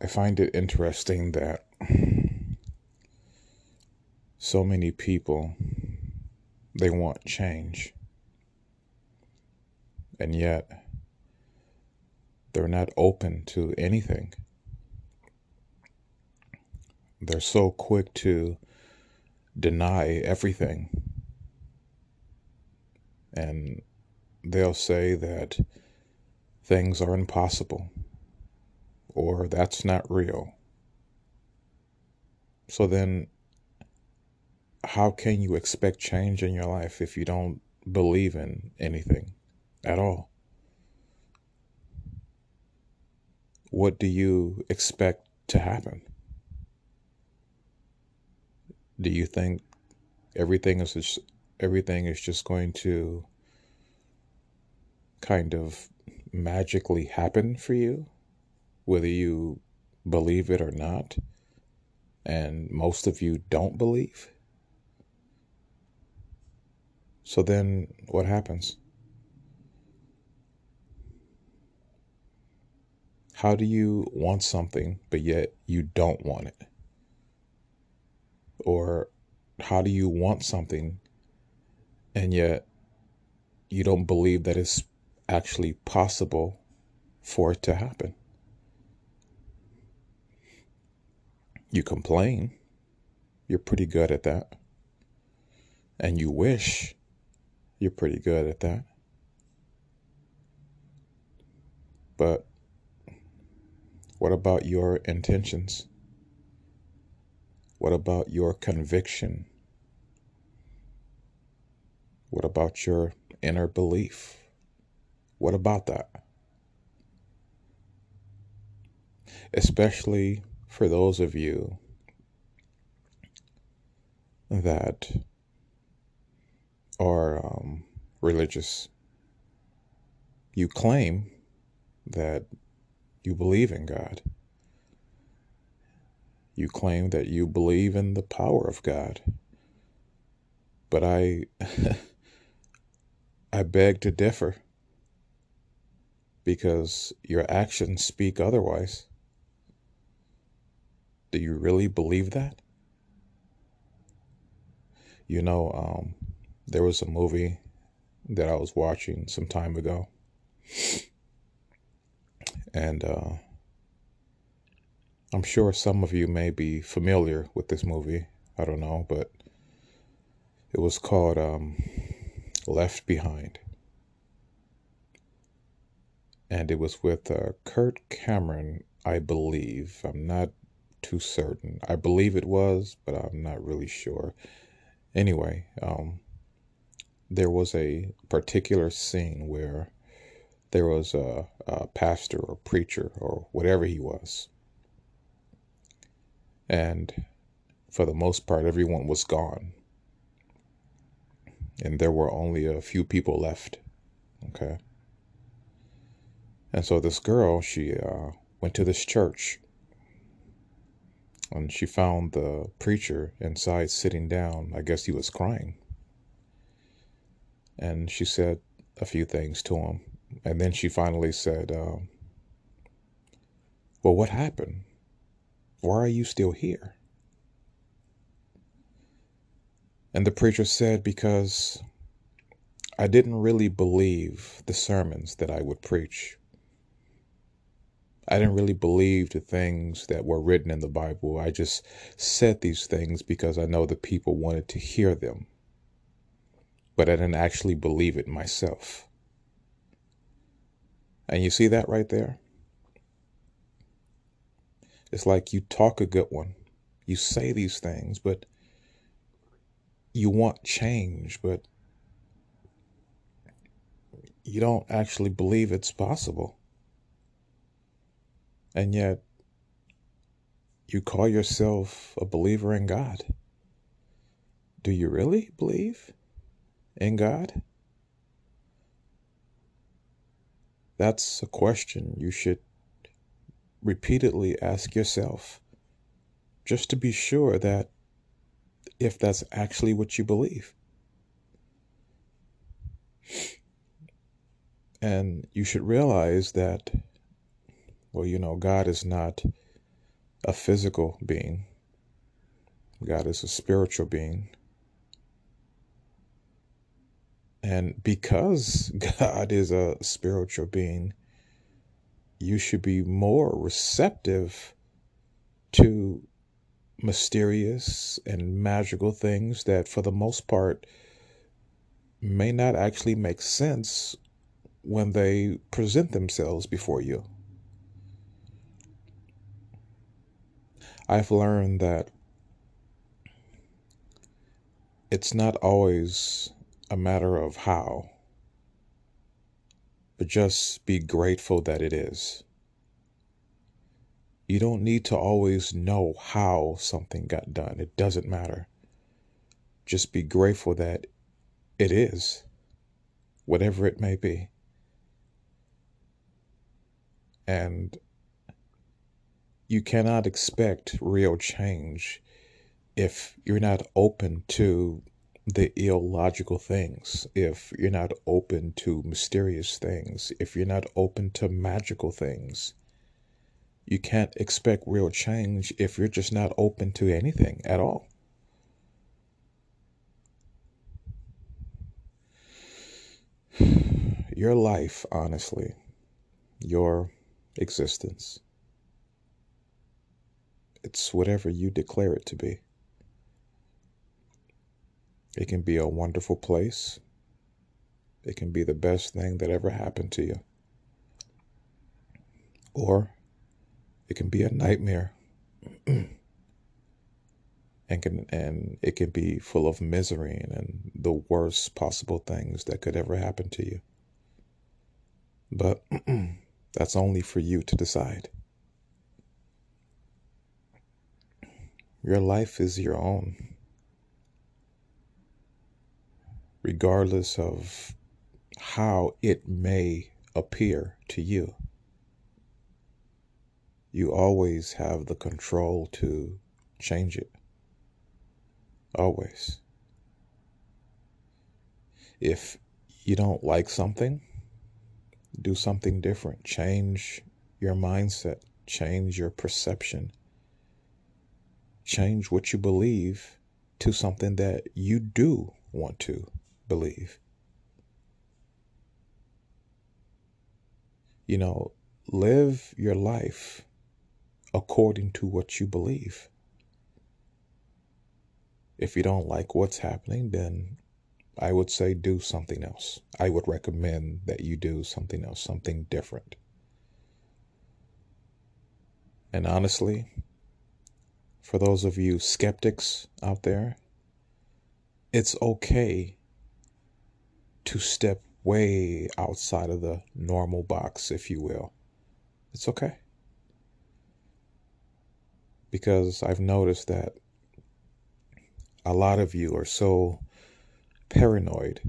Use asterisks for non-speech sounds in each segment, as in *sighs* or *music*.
I find it interesting that so many people they want change and yet they're not open to anything. They're so quick to deny everything. And they'll say that things are impossible or that's not real. So then, how can you expect change in your life if you don't believe in anything at all? What do you expect to happen? Do you think everything is just, everything is just going to kind of magically happen for you? Whether you believe it or not, and most of you don't believe. So then what happens? How do you want something, but yet you don't want it? Or how do you want something and yet you don't believe that it's actually possible for it to happen? You complain. You're pretty good at that. And you wish you're pretty good at that. But what about your intentions? What about your conviction? What about your inner belief? What about that? Especially for those of you that are um, religious, you claim that you believe in God. You claim that you believe in the power of God. But I *laughs* I beg to differ because your actions speak otherwise. Do you really believe that? You know, um, there was a movie that I was watching some time ago. And uh, I'm sure some of you may be familiar with this movie. I don't know, but it was called um, Left Behind. And it was with uh, Kirk Cameron, I believe. I'm not too certain. I believe it was, but I'm not really sure. Anyway, um, there was a particular scene where there was a, a pastor or preacher or whatever he was. And for the most part, everyone was gone. And there were only a few people left. Okay. And so this girl, she uh, went to this church and she found the preacher inside sitting down. I guess he was crying. And she said a few things to him. And then she finally said, um, Well, what happened? Why are you still here? And the preacher said, Because I didn't really believe the sermons that I would preach. I didn't really believe the things that were written in the Bible. I just said these things because I know the people wanted to hear them. But I didn't actually believe it myself. And you see that right there? It's like you talk a good one. You say these things, but you want change, but you don't actually believe it's possible. And yet, you call yourself a believer in God. Do you really believe in God? That's a question you should repeatedly ask yourself just to be sure that if that's actually what you believe. And you should realize that well, you know, God is not a physical being, God is a spiritual being. And because *laughs* God is a spiritual being, you should be more receptive to mysterious and magical things that, for the most part, may not actually make sense when they present themselves before you. I've learned that it's not always a matter of how, but just be grateful that it is. You don't need to always know how something got done. It doesn't matter. Just be grateful that it is, whatever it may be. And you cannot expect real change if you're not open to the illogical things, if you're not open to mysterious things, if you're not open to magical things. You can't expect real change if you're just not open to anything at all. *sighs* Your life, honestly, your existence, it's whatever you declare it to be. It can be a wonderful place. It can be the best thing that ever happened to you. Or it can be a nightmare. *clears throat* and can and it can be full of misery and the worst possible things that could ever happen to you. But *clears throat* that's only for you to decide. Your life is your own. Regardless of how it may appear to you you always have the control to change it. Always. If you don't like something, do something different. Change your mindset, change your perception, change what you believe to something that you do want to believe. You know, live your life according to what you believe. If you don't like what's happening, then I would say do something else. I would recommend that you do something else, something different. And honestly, for those of you skeptics out there, it's okay to step way outside of the normal box, if you will. It's okay because I've noticed that a lot of you are so paranoid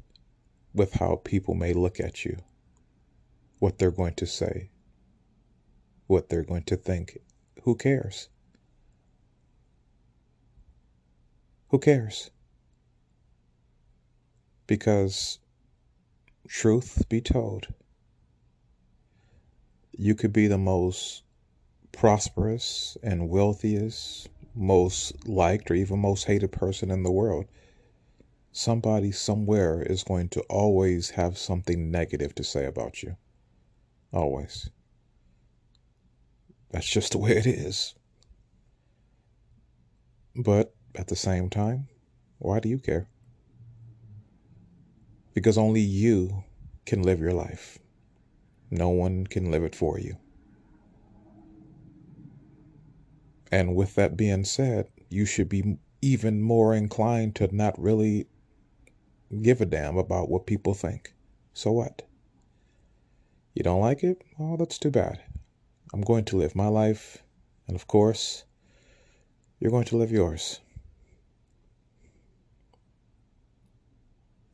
with how people may look at you, what they're going to say, what they're going to think. Who cares? Who cares? Because, truth be told, you could be the most prosperous and wealthiest, most liked, or even most hated person in the world, somebody somewhere is going to always have something negative to say about you. Always. That's just the way it is. But at the same time, why do you care? Because only you can live your life. No one can live it for you. And with that being said, you should be even more inclined to not really give a damn about what people think. So what? You don't like it? Oh, that's too bad. I'm going to live my life, and of course, you're going to live yours.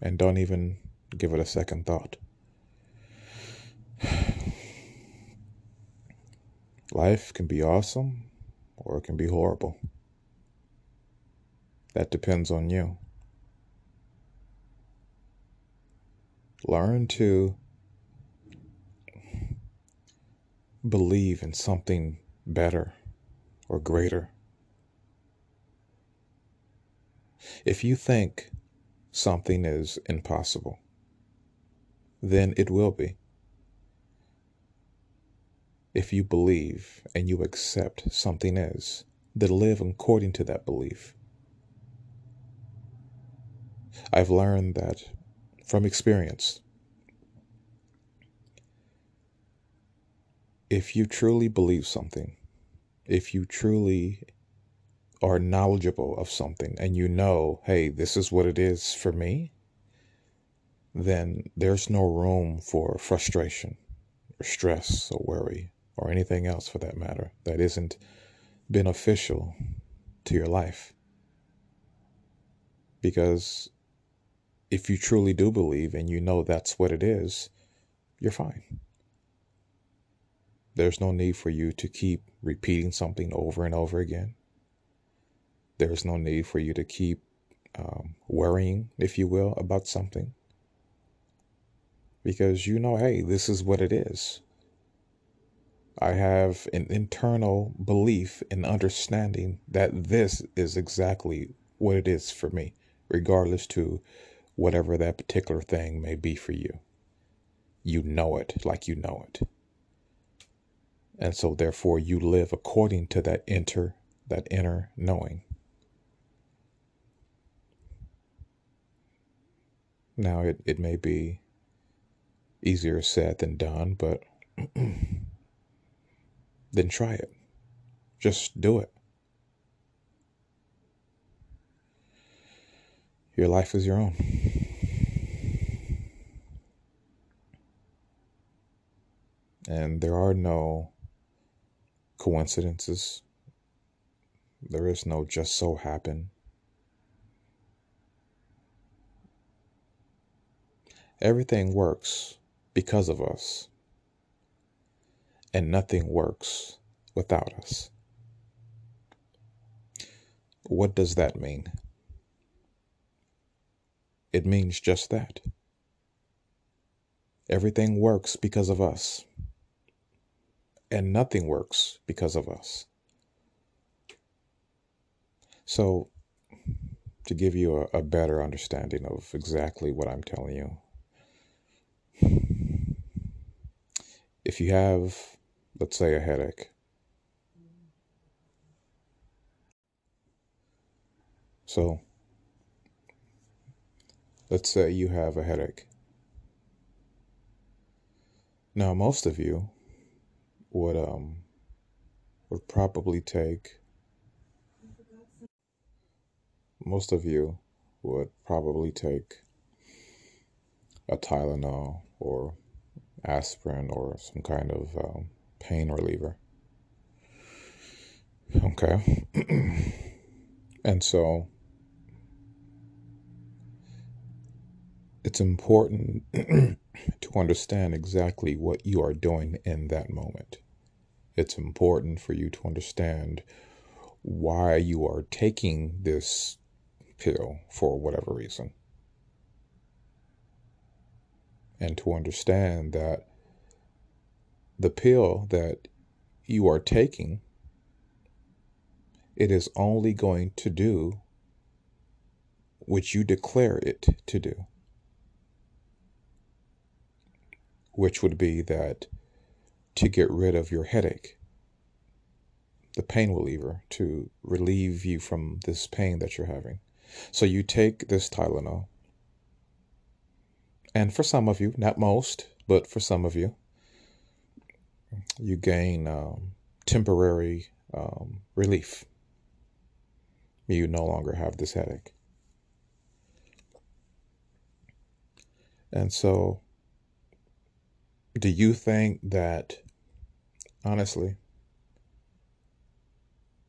And don't even give it a second thought. *sighs* Life can be awesome or it can be horrible. That depends on you. Learn to believe in something better, or greater. If you think something is impossible, then it will be. If you believe and you accept something is, then live according to that belief. I've learned that from experience. If you truly believe something, if you truly are knowledgeable of something and you know, hey, this is what it is for me, then there's no room for frustration or stress or worry or anything else for that matter that isn't beneficial to your life. Because if you truly do believe and you know that's what it is, you're fine. There's no need for you to keep repeating something over and over again. There's no need for you to keep um, worrying, if you will, about something. Because you know, hey, this is what it is. I have an internal belief and understanding that this is exactly what it is for me, regardless to whatever that particular thing may be for you. You know it like you know it. And so therefore you live according to that inner that inner knowing. Now it, it may be easier said than done, but *clears throat* then try it. Just do it. Your life is your own. And there are no coincidences. There is no just so happen. Everything works because of us, and nothing works without us. What does that mean? It means just that. Everything works because of us and nothing works because of us. So, to give you a, a, better understanding of exactly what I'm telling you, if you have, let's say, a headache, so let's say you have a headache. Now, most of you would um would probably take most of you would probably take a Tylenol or aspirin or some kind of um, pain reliever. Okay. *clears throat* and so it's important *clears throat* to understand exactly what you are doing in that moment it's important for you to understand why you are taking this pill for whatever reason. And to understand that the pill that you are taking, it is only going to do what you declare it to do, which would be that to get rid of your headache, the pain reliever to relieve you from this pain that you're having. So you take this Tylenol, and for some of you, not most, but for some of you, you gain um, temporary um, relief. You no longer have this headache. And so, do you think that Honestly,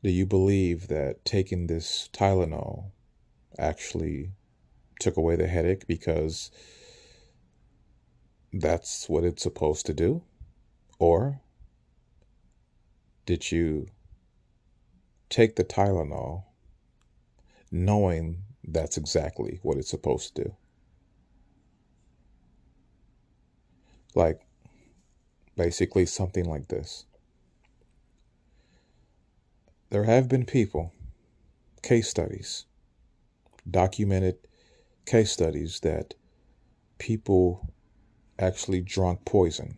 do you believe that taking this Tylenol actually took away the headache because that's what it's supposed to do? Or did you take the Tylenol knowing that's exactly what it's supposed to do? Like, basically, something like this there have been people, case studies, documented case studies that people actually drunk poison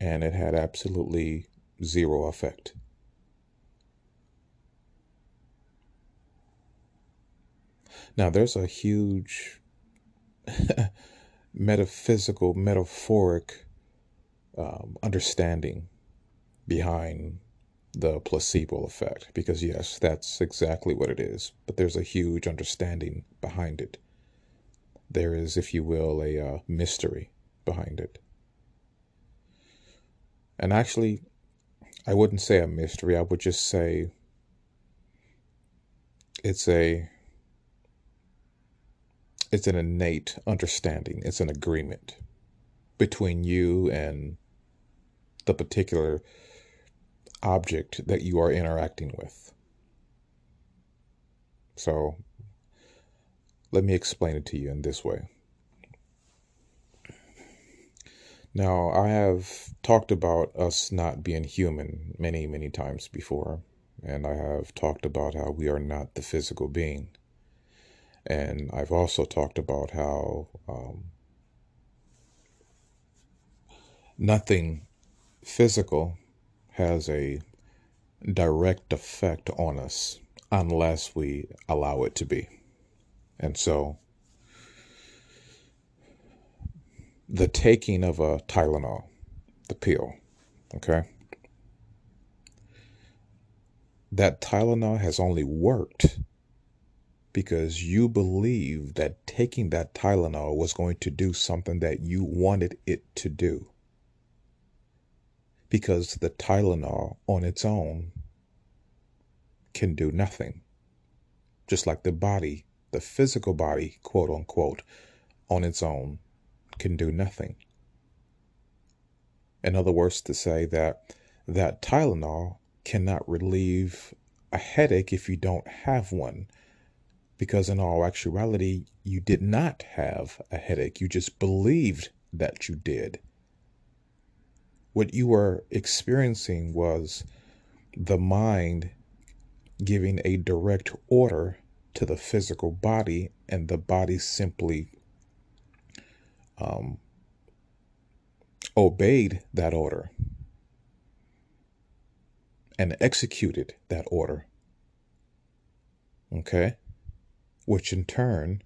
and it had absolutely zero effect. Now, there's a huge *laughs* metaphysical, metaphoric um, understanding behind the placebo effect because, yes, that's exactly what it is. But there's a huge understanding behind it. There is, if you will, a uh, mystery behind it. And actually, I wouldn't say a mystery, I would just say it's a it's an innate understanding, it's an agreement between you and the particular object that you are interacting with. So let me explain it to you in this way. Now, I have talked about us not being human many, many times before, and I have talked about how we are not the physical being. And I've also talked about how um, nothing physical has a direct effect on us unless we allow it to be. And so the taking of a Tylenol, the pill, okay? That Tylenol has only worked because you believe that taking that Tylenol was going to do something that you wanted it to do. Because the Tylenol on its own can do nothing. Just like the body, the physical body, quote unquote, on its own can do nothing. In other words, to say that that Tylenol cannot relieve a headache if you don't have one, because in all actuality, you did not have a headache. You just believed that you did. What you were experiencing was the mind giving a direct order to the physical body, and the body simply um, obeyed that order and executed that order. Okay? Which in turn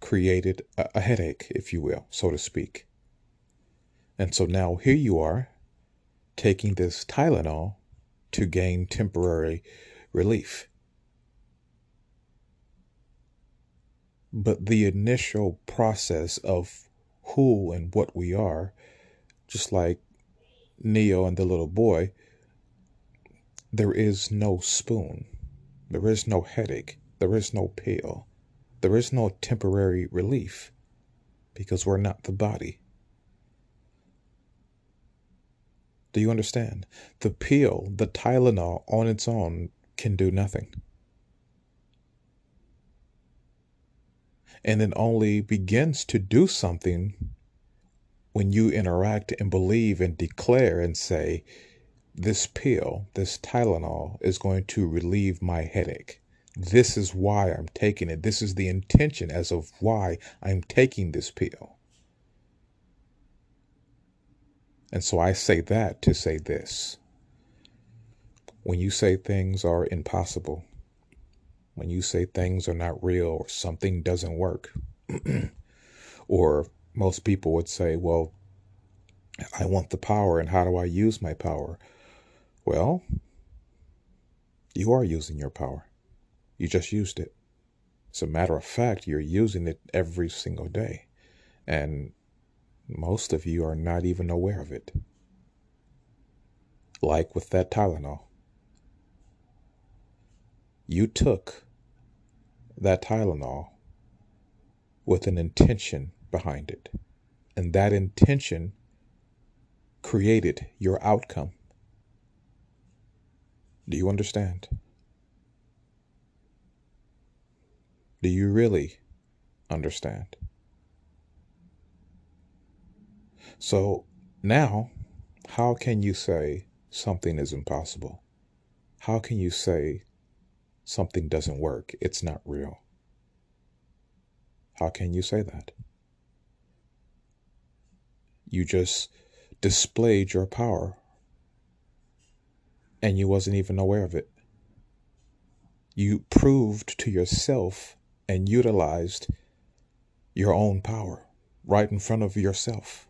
created a, a, headache, if you will, so to speak. And so now here you are taking this Tylenol to gain temporary relief. But the initial process of who and what we are, just like Neo and the little boy, there is no spoon, there is no headache, there is no pill, there is no temporary relief because we're not the body. Do you understand? The pill, the Tylenol on its own can do nothing. And it only begins to do something when you interact and believe and declare and say, This pill, this Tylenol, is going to relieve my headache. This is why I'm taking it. This is the intention as of why I'm taking this pill. And so I say that to say this. When you say things are impossible, when you say things are not real or something doesn't work. *clears throat* or most people would say, well, I want the power and how do I use my power? Well, you are using your power. You just used it. As a matter of fact, you're using it every single day. And most of you are not even aware of it. Like with that Tylenol. You took that Tylenol with an intention behind it. And that intention created your outcome. Do you understand? Do you really understand? So now, how can you say something is impossible? how can you say something doesn't work? It's not real. How can you say that? You just displayed your power and you wasn't even aware of it. You proved to yourself and utilized your own power right in front of yourself.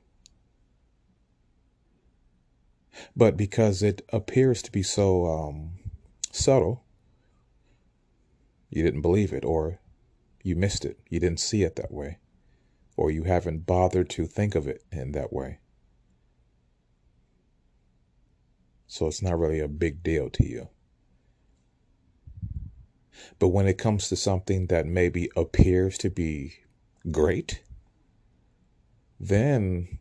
But because it appears to be so um, subtle, you didn't believe it, or you missed it. You didn't see it that way, or you haven't bothered to think of it in that way. So it's not really a big deal to you. But when it comes to something that maybe appears to be great, then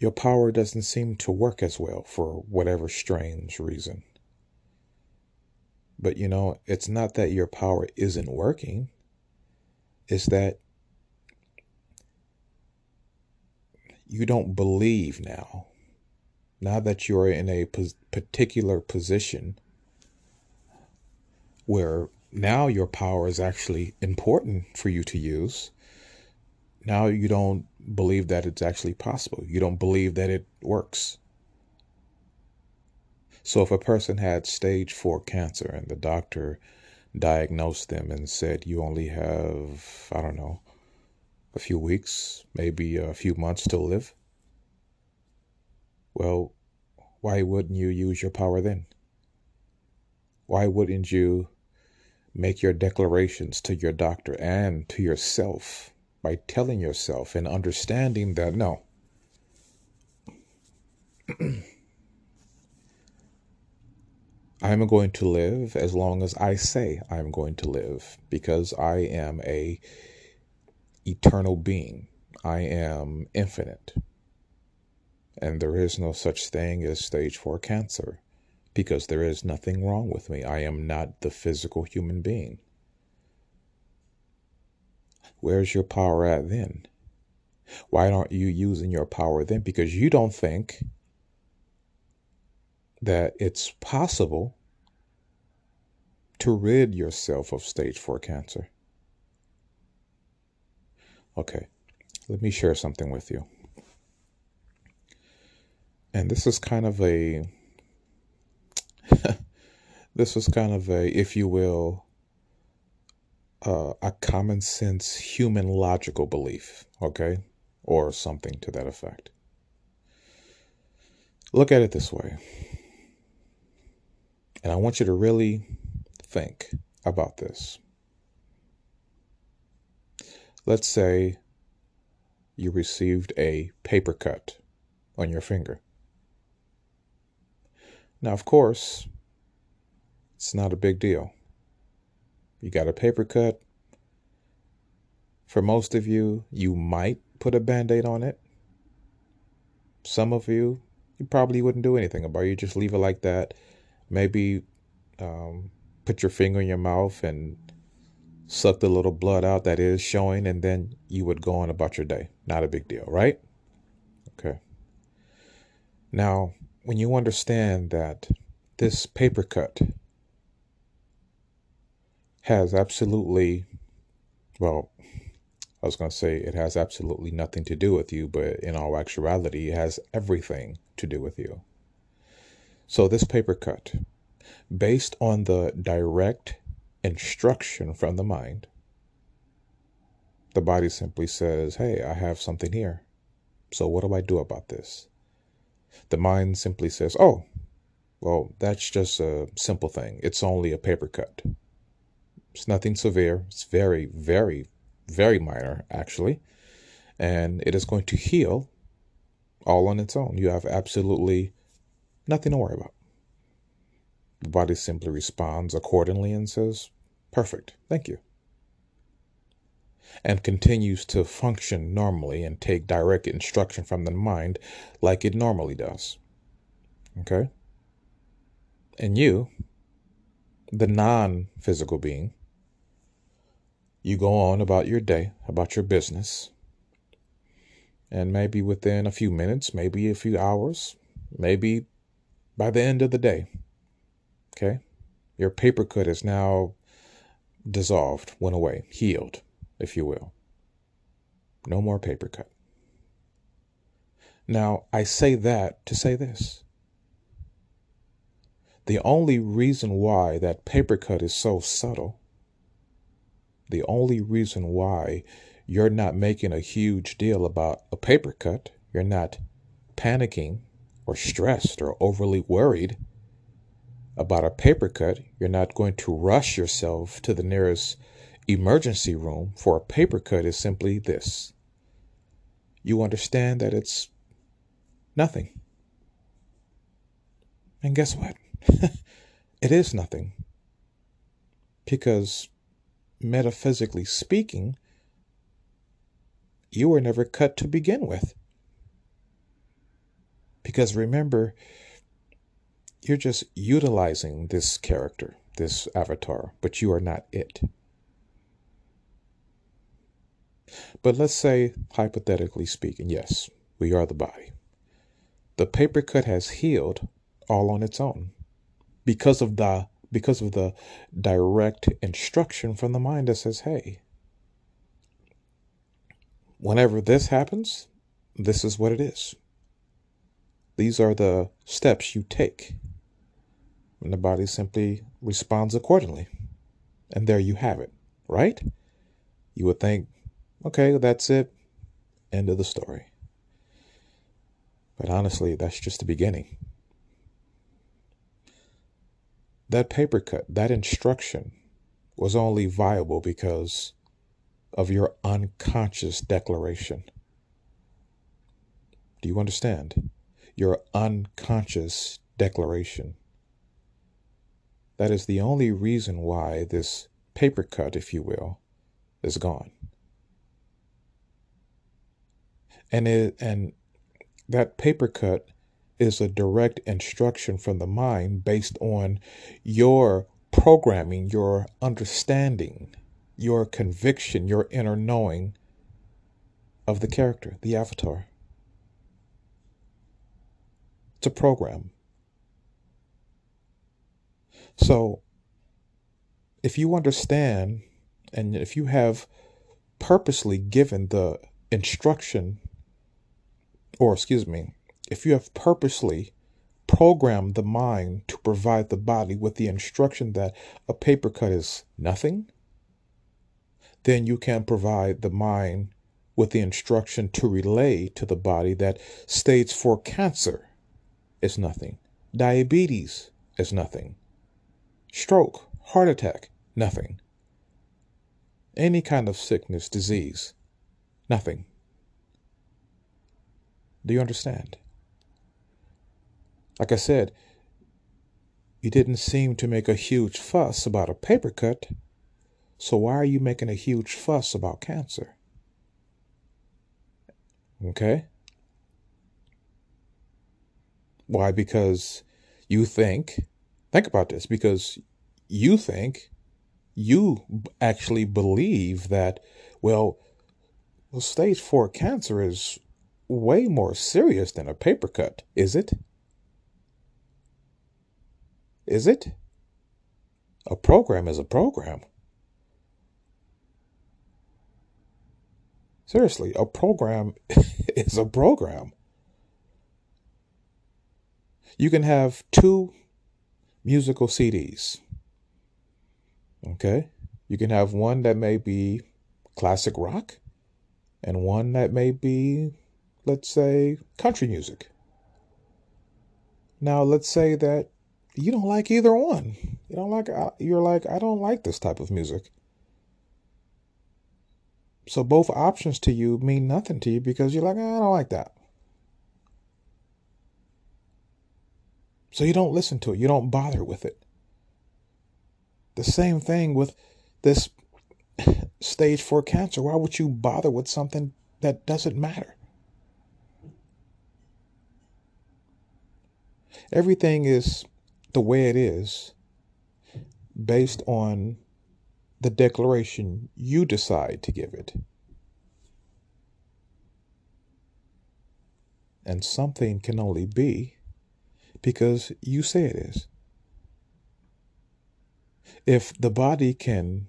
your power doesn't seem to work as well for whatever strange reason. But you know, it's not that your power isn't working, it's that you don't believe now. Now that you're in a particular position where now your power is actually important for you to use, now you don't believe that it's actually possible. You don't believe that it works. So if a person had stage four cancer and the doctor diagnosed them and said, you only have, I don't know, a few weeks, maybe a few months to live, well, why wouldn't you use your power then? Why wouldn't you make your declarations to your doctor and to yourself by telling yourself and understanding that no, *clears throat* I'm going to live as long as I say I'm going to live because I am a eternal being. I am infinite. And there is no such thing as stage 4 cancer because there is nothing wrong with me. I am not the physical human being. Where's your power at then? Why aren't you using your power then? Because you don't think that it's possible to rid yourself of stage four cancer. Okay, let me share something with you. And this is kind of a, *laughs* this is kind of a, if you will, uh, a common sense human logical belief, okay? Or something to that effect. Look at it this way. And I want you to really think about this. Let's say you received a paper cut on your finger. Now, of course, it's not a big deal. You got a paper cut. For most of you, you might put a band aid on it. Some of you, you probably wouldn't do anything about it. You just leave it like that. Maybe um, put your finger in your mouth and suck the little blood out that is showing, and then you would go on about your day. Not a big deal, right? Okay. Now, when you understand that this paper cut has absolutely, well, I was going to say it has absolutely nothing to do with you, but in all actuality, it has everything to do with you. So, this paper cut, based on the direct instruction from the mind, the body simply says, Hey, I have something here. So, what do I do about this? The mind simply says, Oh, well, that's just a simple thing. It's only a paper cut. It's nothing severe. It's very, very, very minor, actually. And it is going to heal all on its own. You have absolutely nothing to worry about. The body simply responds accordingly and says, Perfect, thank you. And continues to function normally and take direct instruction from the mind like it normally does. Okay? And you, the non physical being, you go on about your day, about your business, and maybe within a few minutes, maybe a few hours, maybe by the end of the day. Okay? Your paper cut is now dissolved, went away, healed, if you will. No more paper cut. Now, I say that to say this. The only reason why that paper cut is so subtle, the only reason why you're not making a huge deal about a paper cut, you're not panicking or stressed or overly worried about a paper cut, you're not going to rush yourself to the nearest emergency room for a paper cut is simply this. You understand that it's nothing. And guess what? *laughs* it is nothing. Because metaphysically speaking, you were never cut to begin with. Because remember, you're just utilizing this character, this avatar, but you are not it. But let's say, hypothetically speaking, yes, we are the body. The paper cut has healed all on its own because of the because of the direct instruction from the mind that says, hey, whenever this happens, this is what it is. These are the steps you take. And the body simply responds accordingly. And there you have it, right? You would think, okay, that's it. End of the story. But honestly, that's just the beginning. That paper cut, that instruction was only viable because of your unconscious declaration. Do you understand? Your unconscious declaration. That is the only reason why this paper cut, if you will, is gone. And it and that paper cut is a direct instruction from the mind based on your programming, your understanding, your conviction, your inner knowing of the character, the avatar. A program. So, if you understand and if you have purposely given the instruction, or excuse me, if you have purposely programmed the mind to provide the body with the instruction that a paper cut is nothing, then you can provide the mind with the instruction to relay to the body that stage four cancer is nothing, diabetes is nothing, stroke, heart attack, nothing, any kind of sickness, disease, nothing. Do you understand? Like I said, you didn't seem to make a huge fuss about a paper cut, so why are you making a huge fuss about cancer? Okay? Why? Because you think, think about this, because you think, you actually believe that, well, stage four cancer is way more serious than a paper cut, is it? Is it? A program is a program. Seriously, a program *laughs* is a program. You can have two musical CDs. Okay? You can have one that may be classic rock and one that may be, let's say, country music. Now, let's say that you don't like either one. You don't like uh, you're like I don't like this type of music. So both options to you mean nothing to you because you're like I don't like that. So you don't listen to it. You don't bother with it. The same thing with this *laughs* stage 4 cancer. Why would you bother with something that doesn't matter? Everything is the way it is based on the declaration you decide to give it. And something can only be because you say it is. If the body can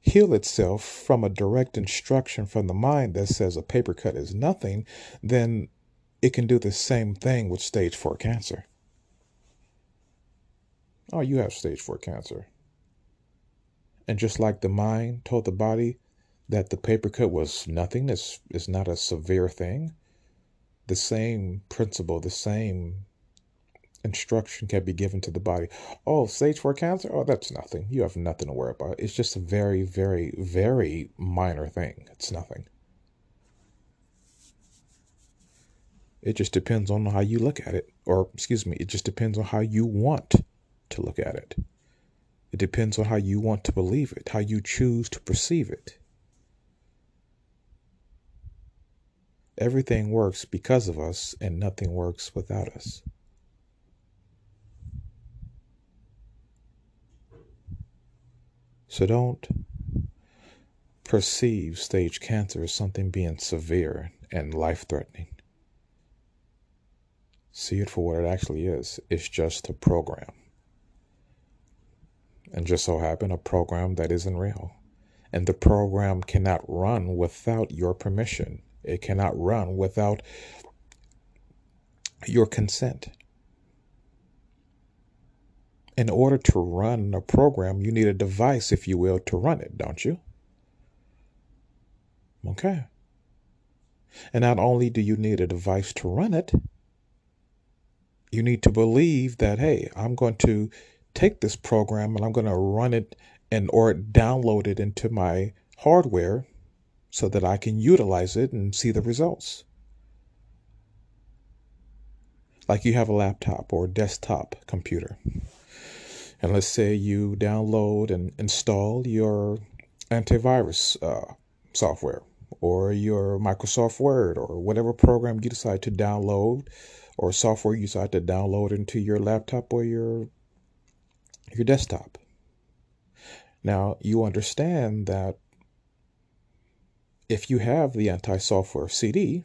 heal itself from a direct instruction from the mind that says a paper cut is nothing, then it can do the same thing with stage four cancer. Oh, you have stage four cancer. And just like the mind told the body that the paper cut was nothing, is is not a severe thing, the same principle, the same instruction can be given to the body. Oh, stage four cancer? Oh, that's nothing. You have nothing to worry about. It's just a very, very, very minor thing. It's nothing. It just depends on how you look at it. Or, excuse me, it just depends on how you want to look at it. It depends on how you want to believe it, how you choose to perceive it. Everything works because of us, and nothing works without us. So don't perceive stage cancer as something being severe and life threatening. See it for what it actually is. It's just a program. And just so happen a program that isn't real. And the program cannot run without your permission. It cannot run without your consent in order to run a program, you need a device, if you will, to run it, don't you? Okay. And not only do you need a device to run it, you need to believe that, hey, I'm going to take this program and I'm going to run it and or download it into my hardware so that I can utilize it and see the results. Like you have a laptop or desktop computer. And let's say you download and install your antivirus uh, software or your Microsoft Word or whatever program you decide to download or software you decide to download into your laptop or your your desktop. Now, you understand that if you have the anti-software CD,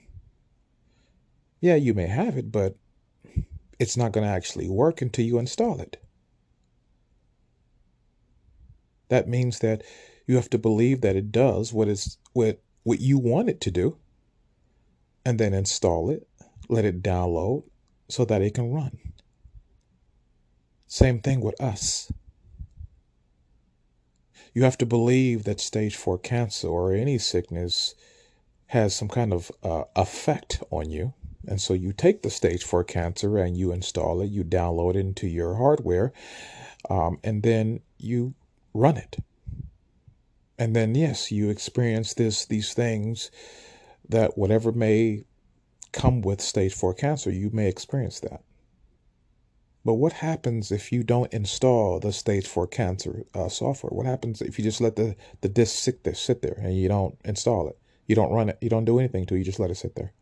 yeah, you may have it, but it's not going to actually work until you install it. That means that you have to believe that it does what is what what you want it to do and then install it, let it download so that it can run. Same thing with us. You have to believe that stage 4 cancer or any sickness has some kind of uh, effect on you. And so you take the stage 4 cancer and you install it, you download it into your hardware, um, and then you run it. And then, yes, you experience this, these things that whatever may come with stage four cancer, you may experience that. But what happens if you don't install the stage four cancer uh, software? What happens if you just let the, the disk sit there, sit there and you don't install it? You don't run it. You don't do anything to it. You just let it sit there.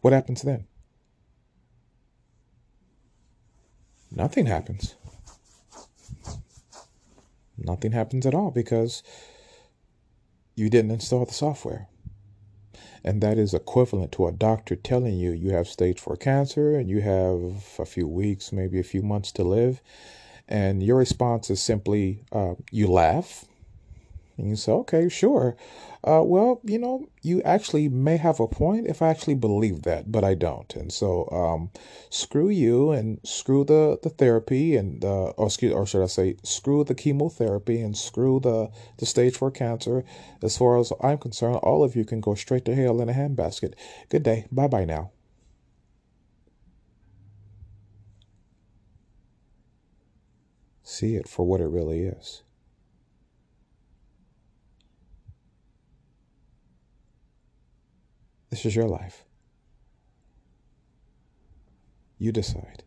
What happens then? Nothing happens nothing happens at all because you didn't install the software. And that is equivalent to a doctor telling you you have stage four cancer and you have a few weeks, maybe a few months to live. And your response is simply uh, you laugh and you say, okay, sure. Uh, well, you know, you actually may have a point if I actually believe that, but I don't. And so, um, screw you and screw the, the therapy and, uh, or, excuse, or should I say, screw the chemotherapy and screw the, the stage four cancer. As far as I'm concerned, all of you can go straight to hell in a handbasket. Good day. Bye bye now. See it for what it really is. This is your life. You decide.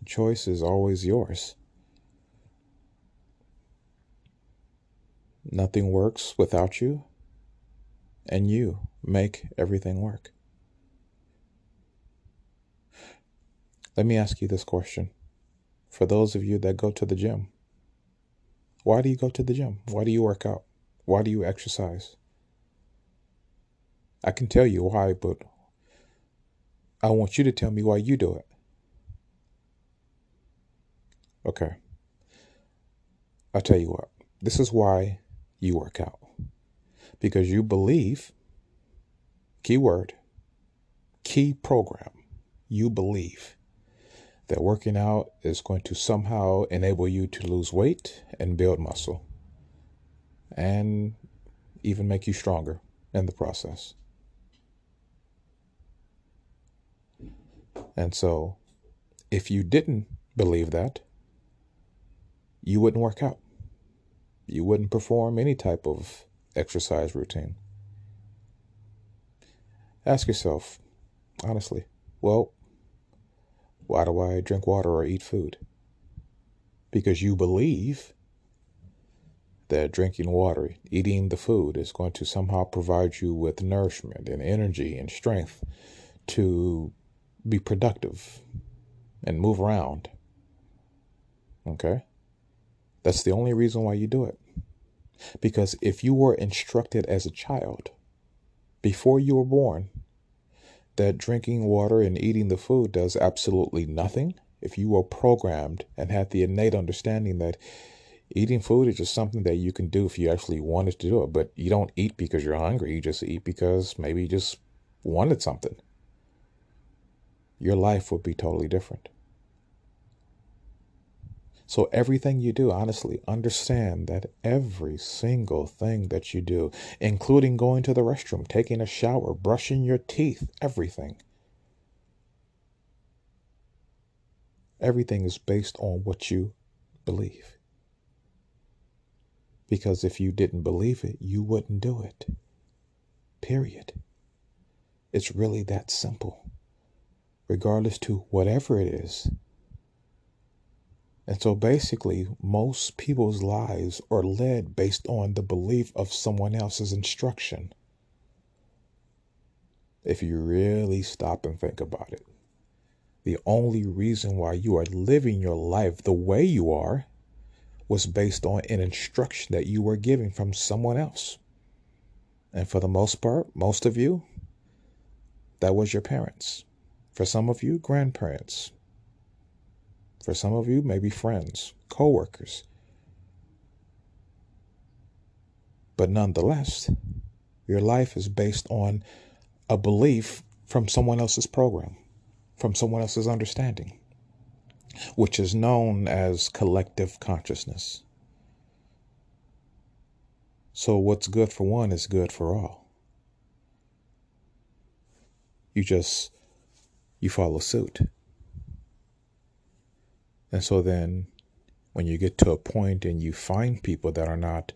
The choice is always yours. Nothing works without you, and you make everything work. Let me ask you this question. For those of you that go to the gym, why do you go to the gym? Why do you work out? Why do you exercise? I can tell you why, but I want you to tell me why you do it. Okay. I'll tell you what. This is why you work out. Because you believe, keyword, key program, you believe that working out is going to somehow enable you to lose weight and build muscle and even make you stronger in the process. And so, if you didn't believe that, you wouldn't work out. You wouldn't perform any type of exercise routine. Ask yourself, honestly, well, why do I drink water or eat food? Because you believe that drinking water, eating the food is going to somehow provide you with nourishment and energy and strength to be productive and move around. Okay? That's the only reason why you do it. Because if you were instructed as a child before you were born that drinking water and eating the food does absolutely nothing, if you were programmed and had the innate understanding that eating food is just something that you can do if you actually wanted to do it, but you don't eat because you're hungry, you just eat because maybe you just wanted something, your life would be totally different. So, everything you do, honestly, understand that every single thing that you do, including going to the restroom, taking a shower, brushing your teeth, everything, everything is based on what you believe. Because if you didn't believe it, you wouldn't do it. Period. It's really that simple. Regardless to whatever it is and so basically, most people's lives are led based on the belief of someone else's instruction. If you really stop and think about it, the only reason why you are living your life the way you are was based on an instruction that you were giving from someone else. And for the most part, most of you, that was your parents. For some of you, grandparents, for some of you, maybe friends, coworkers. But nonetheless, your life is based on a belief from someone else's program, from someone else's understanding, which is known as collective consciousness. So, what's good for one is good for all. You just, you follow suit. And so then when you get to a point and you find people that are not,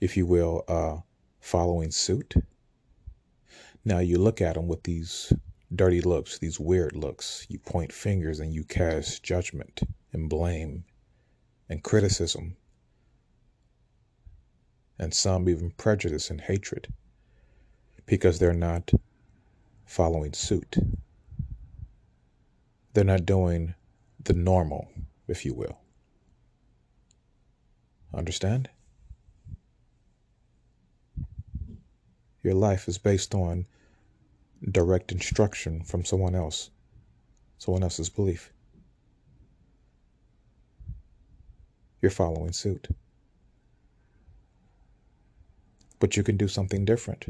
if you will, uh, following suit, now you look at them with these dirty looks, these weird looks. You point fingers and you cast judgment and blame and criticism. And some even prejudice and hatred because they're not following suit. They're not doing the normal if you will. Understand? Your life is based on direct instruction from someone else, someone else's belief. You're following suit. But you can do something different.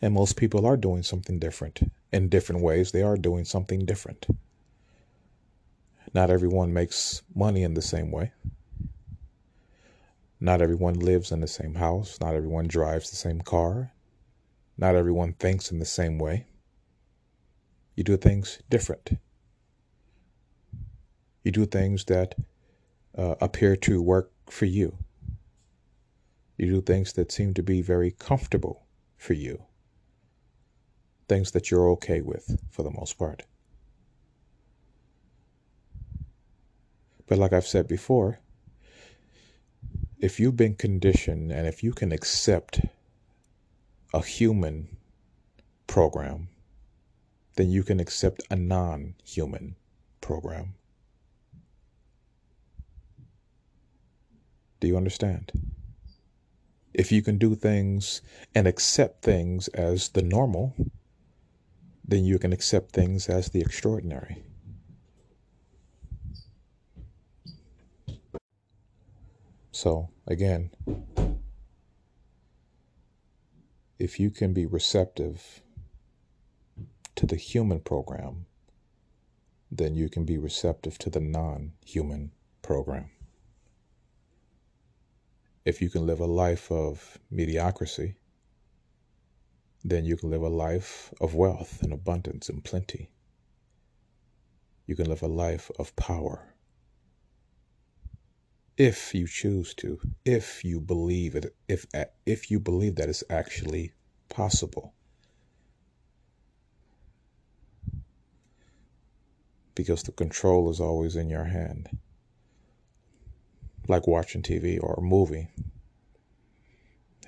And most people are doing something different. In different ways, they are doing something different. Not everyone makes money in the same way. Not everyone lives in the same house. Not everyone drives the same car. Not everyone thinks in the same way. You do things different. You do things that uh, appear to work for you. You do things that seem to be very comfortable for you. Things that you're okay with for the most part. But like I've said before, if you've been conditioned and if you can accept a human program, then you can accept a non human program. Do you understand? If you can do things and accept things as the normal, then you can accept things as the extraordinary. So, again, if you can be receptive to the human program, then you can be receptive to the non human program. If you can live a life of mediocrity, then you can live a life of wealth and abundance and plenty. You can live a life of power. If you choose to, if you believe it, if uh, if you believe that it's actually possible. Because the control is always in your hand. Like watching TV or a movie.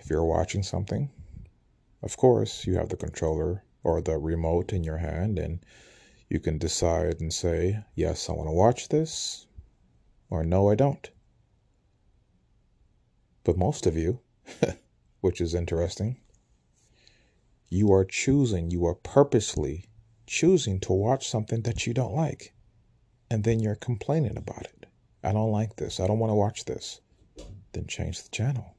If you're watching something, of course, you have the controller or the remote in your hand, and you can decide and say, Yes, I want to watch this, or No, I don't. But most of you, *laughs* which is interesting, you are choosing, you are purposely choosing to watch something that you don't like. And then you're complaining about it. I don't like this. I don't want to watch this. Then change the channel.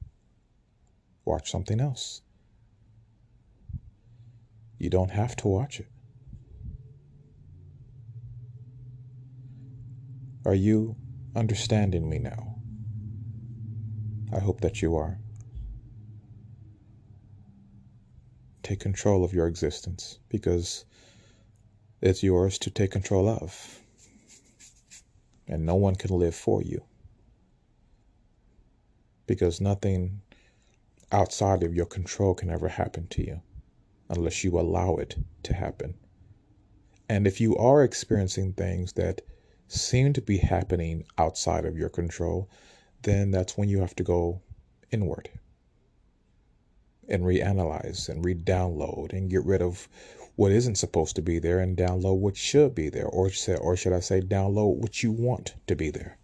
Watch something else. You don't have to watch it. Are you understanding me now? I hope that you are. Take control of your existence because it's yours to take control of. And no one can live for you because nothing outside of your control can ever happen to you unless you allow it to happen. And if you are experiencing things that seem to be happening outside of your control, then that's when you have to go inward and reanalyze and re-download and get rid of what isn't supposed to be there and download what should be there or or should I say download what you want to be there.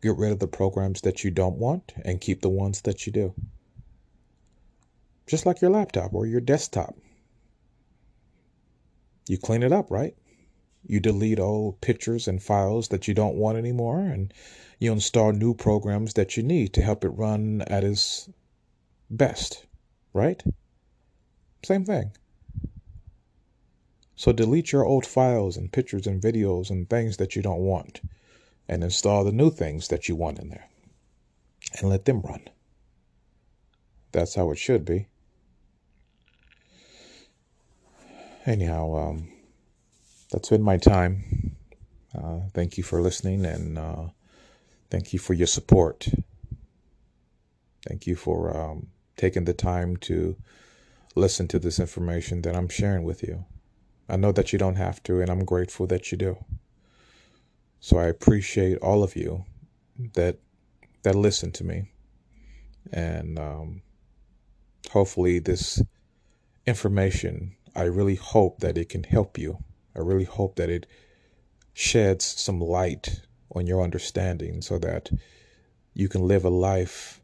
Get rid of the programs that you don't want and keep the ones that you do just like your laptop or your desktop. You clean it up, right? You delete old pictures and files that you don't want anymore, and you install new programs that you need to help it run at its best, right? Same thing. So delete your old files and pictures and videos and things that you don't want and install the new things that you want in there and let them run. That's how it should be. anyhow, um, that's been my time. Uh, thank you for listening and uh, thank you for your support. Thank you for um, taking the time to listen to this information that I'm sharing with you. I know that you don't have to, and I'm grateful that you do. So I appreciate all of you that that listen to me, and um, hopefully this information I really hope that it can help you. I really hope that it sheds some light on your understanding so that you can live a life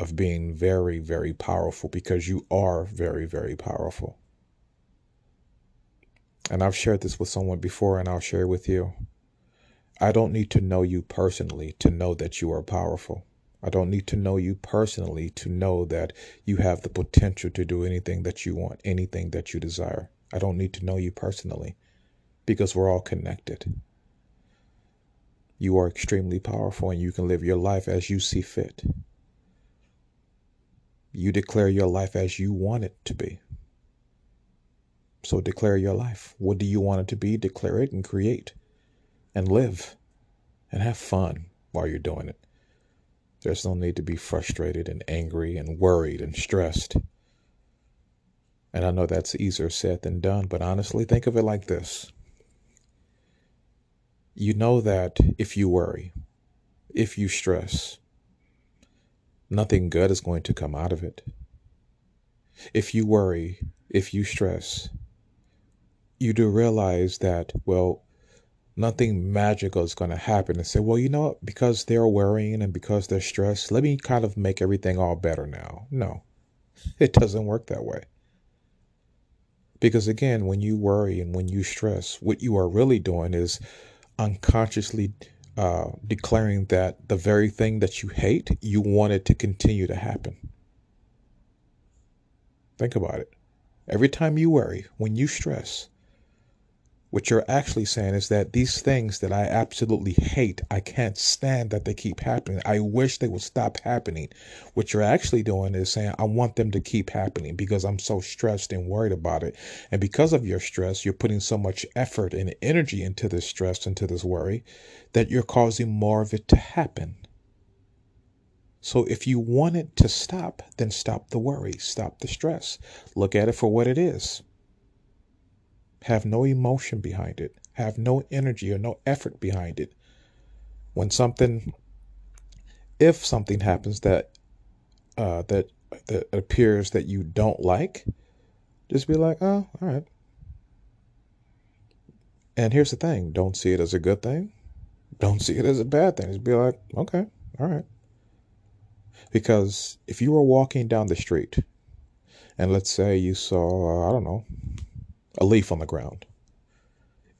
of being very, very powerful because you are very, very powerful. And I've shared this with someone before and I'll share with you. I don't need to know you personally to know that you are powerful. I don't need to know you personally to know that you have the potential to do anything that you want, anything that you desire. I don't need to know you personally because we're all connected. You are extremely powerful and you can live your life as you see fit. You declare your life as you want it to be. So declare your life. What do you want it to be? Declare it and create and live and have fun while you're doing it. There's no need to be frustrated and angry and worried and stressed. And I know that's easier said than done, but honestly, think of it like this. You know that if you worry, if you stress, nothing good is going to come out of it. If you worry, if you stress, you do realize that, well, nothing magical is going to happen and say, well, you know what? Because they're worrying and because they're stressed, let me kind of make everything all better now. No, *laughs* it doesn't work that way. Because again, when you worry and when you stress, what you are really doing is unconsciously uh, declaring that the very thing that you hate, you want it to continue to happen. Think about it. Every time you worry, when you stress, what you're actually saying is that these things that I absolutely hate, I can't stand that they keep happening. I wish they would stop happening. What you're actually doing is saying, I want them to keep happening because I'm so stressed and worried about it. And because of your stress, you're putting so much effort and energy into this stress, into this worry, that you're causing more of it to happen. So if you want it to stop, then stop the worry, stop the stress. Look at it for what it is have no emotion behind it, have no energy or no effort behind it. When something, if something happens that uh, that that appears that you don't like, just be like, oh, all right. And here's the thing: don't see it as a good thing, don't see it as a bad thing. Just be like, okay, all right. Because if you were walking down the street, and let's say you saw, I don't know, a leaf on the ground.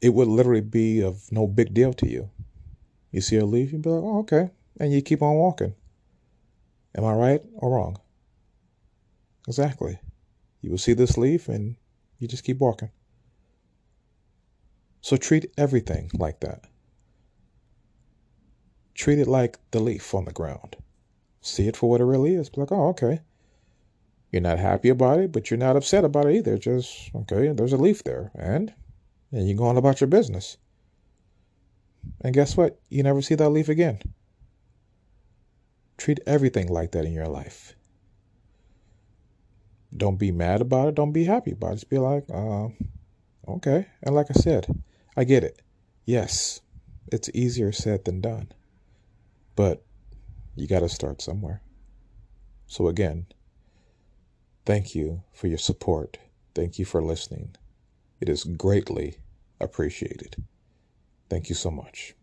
It would literally be of no big deal to you. You see a leaf, you'd be like, oh, okay. And you keep on walking. Am I right or wrong? Exactly. You will see this leaf and you just keep walking. So treat everything like that. Treat it like the leaf on the ground. See it for what it really is. Be like, oh, okay. You're not happy about it, but you're not upset about it either. Just, okay, there's a leaf there. And, and you go on about your business. And guess what? You never see that leaf again. Treat everything like that in your life. Don't be mad about it. Don't be happy about it. Just be like, uh, okay. And like I said, I get it. Yes, it's easier said than done. But you got to start somewhere. So again, Thank you for your support. Thank you for listening. It is greatly appreciated. Thank you so much.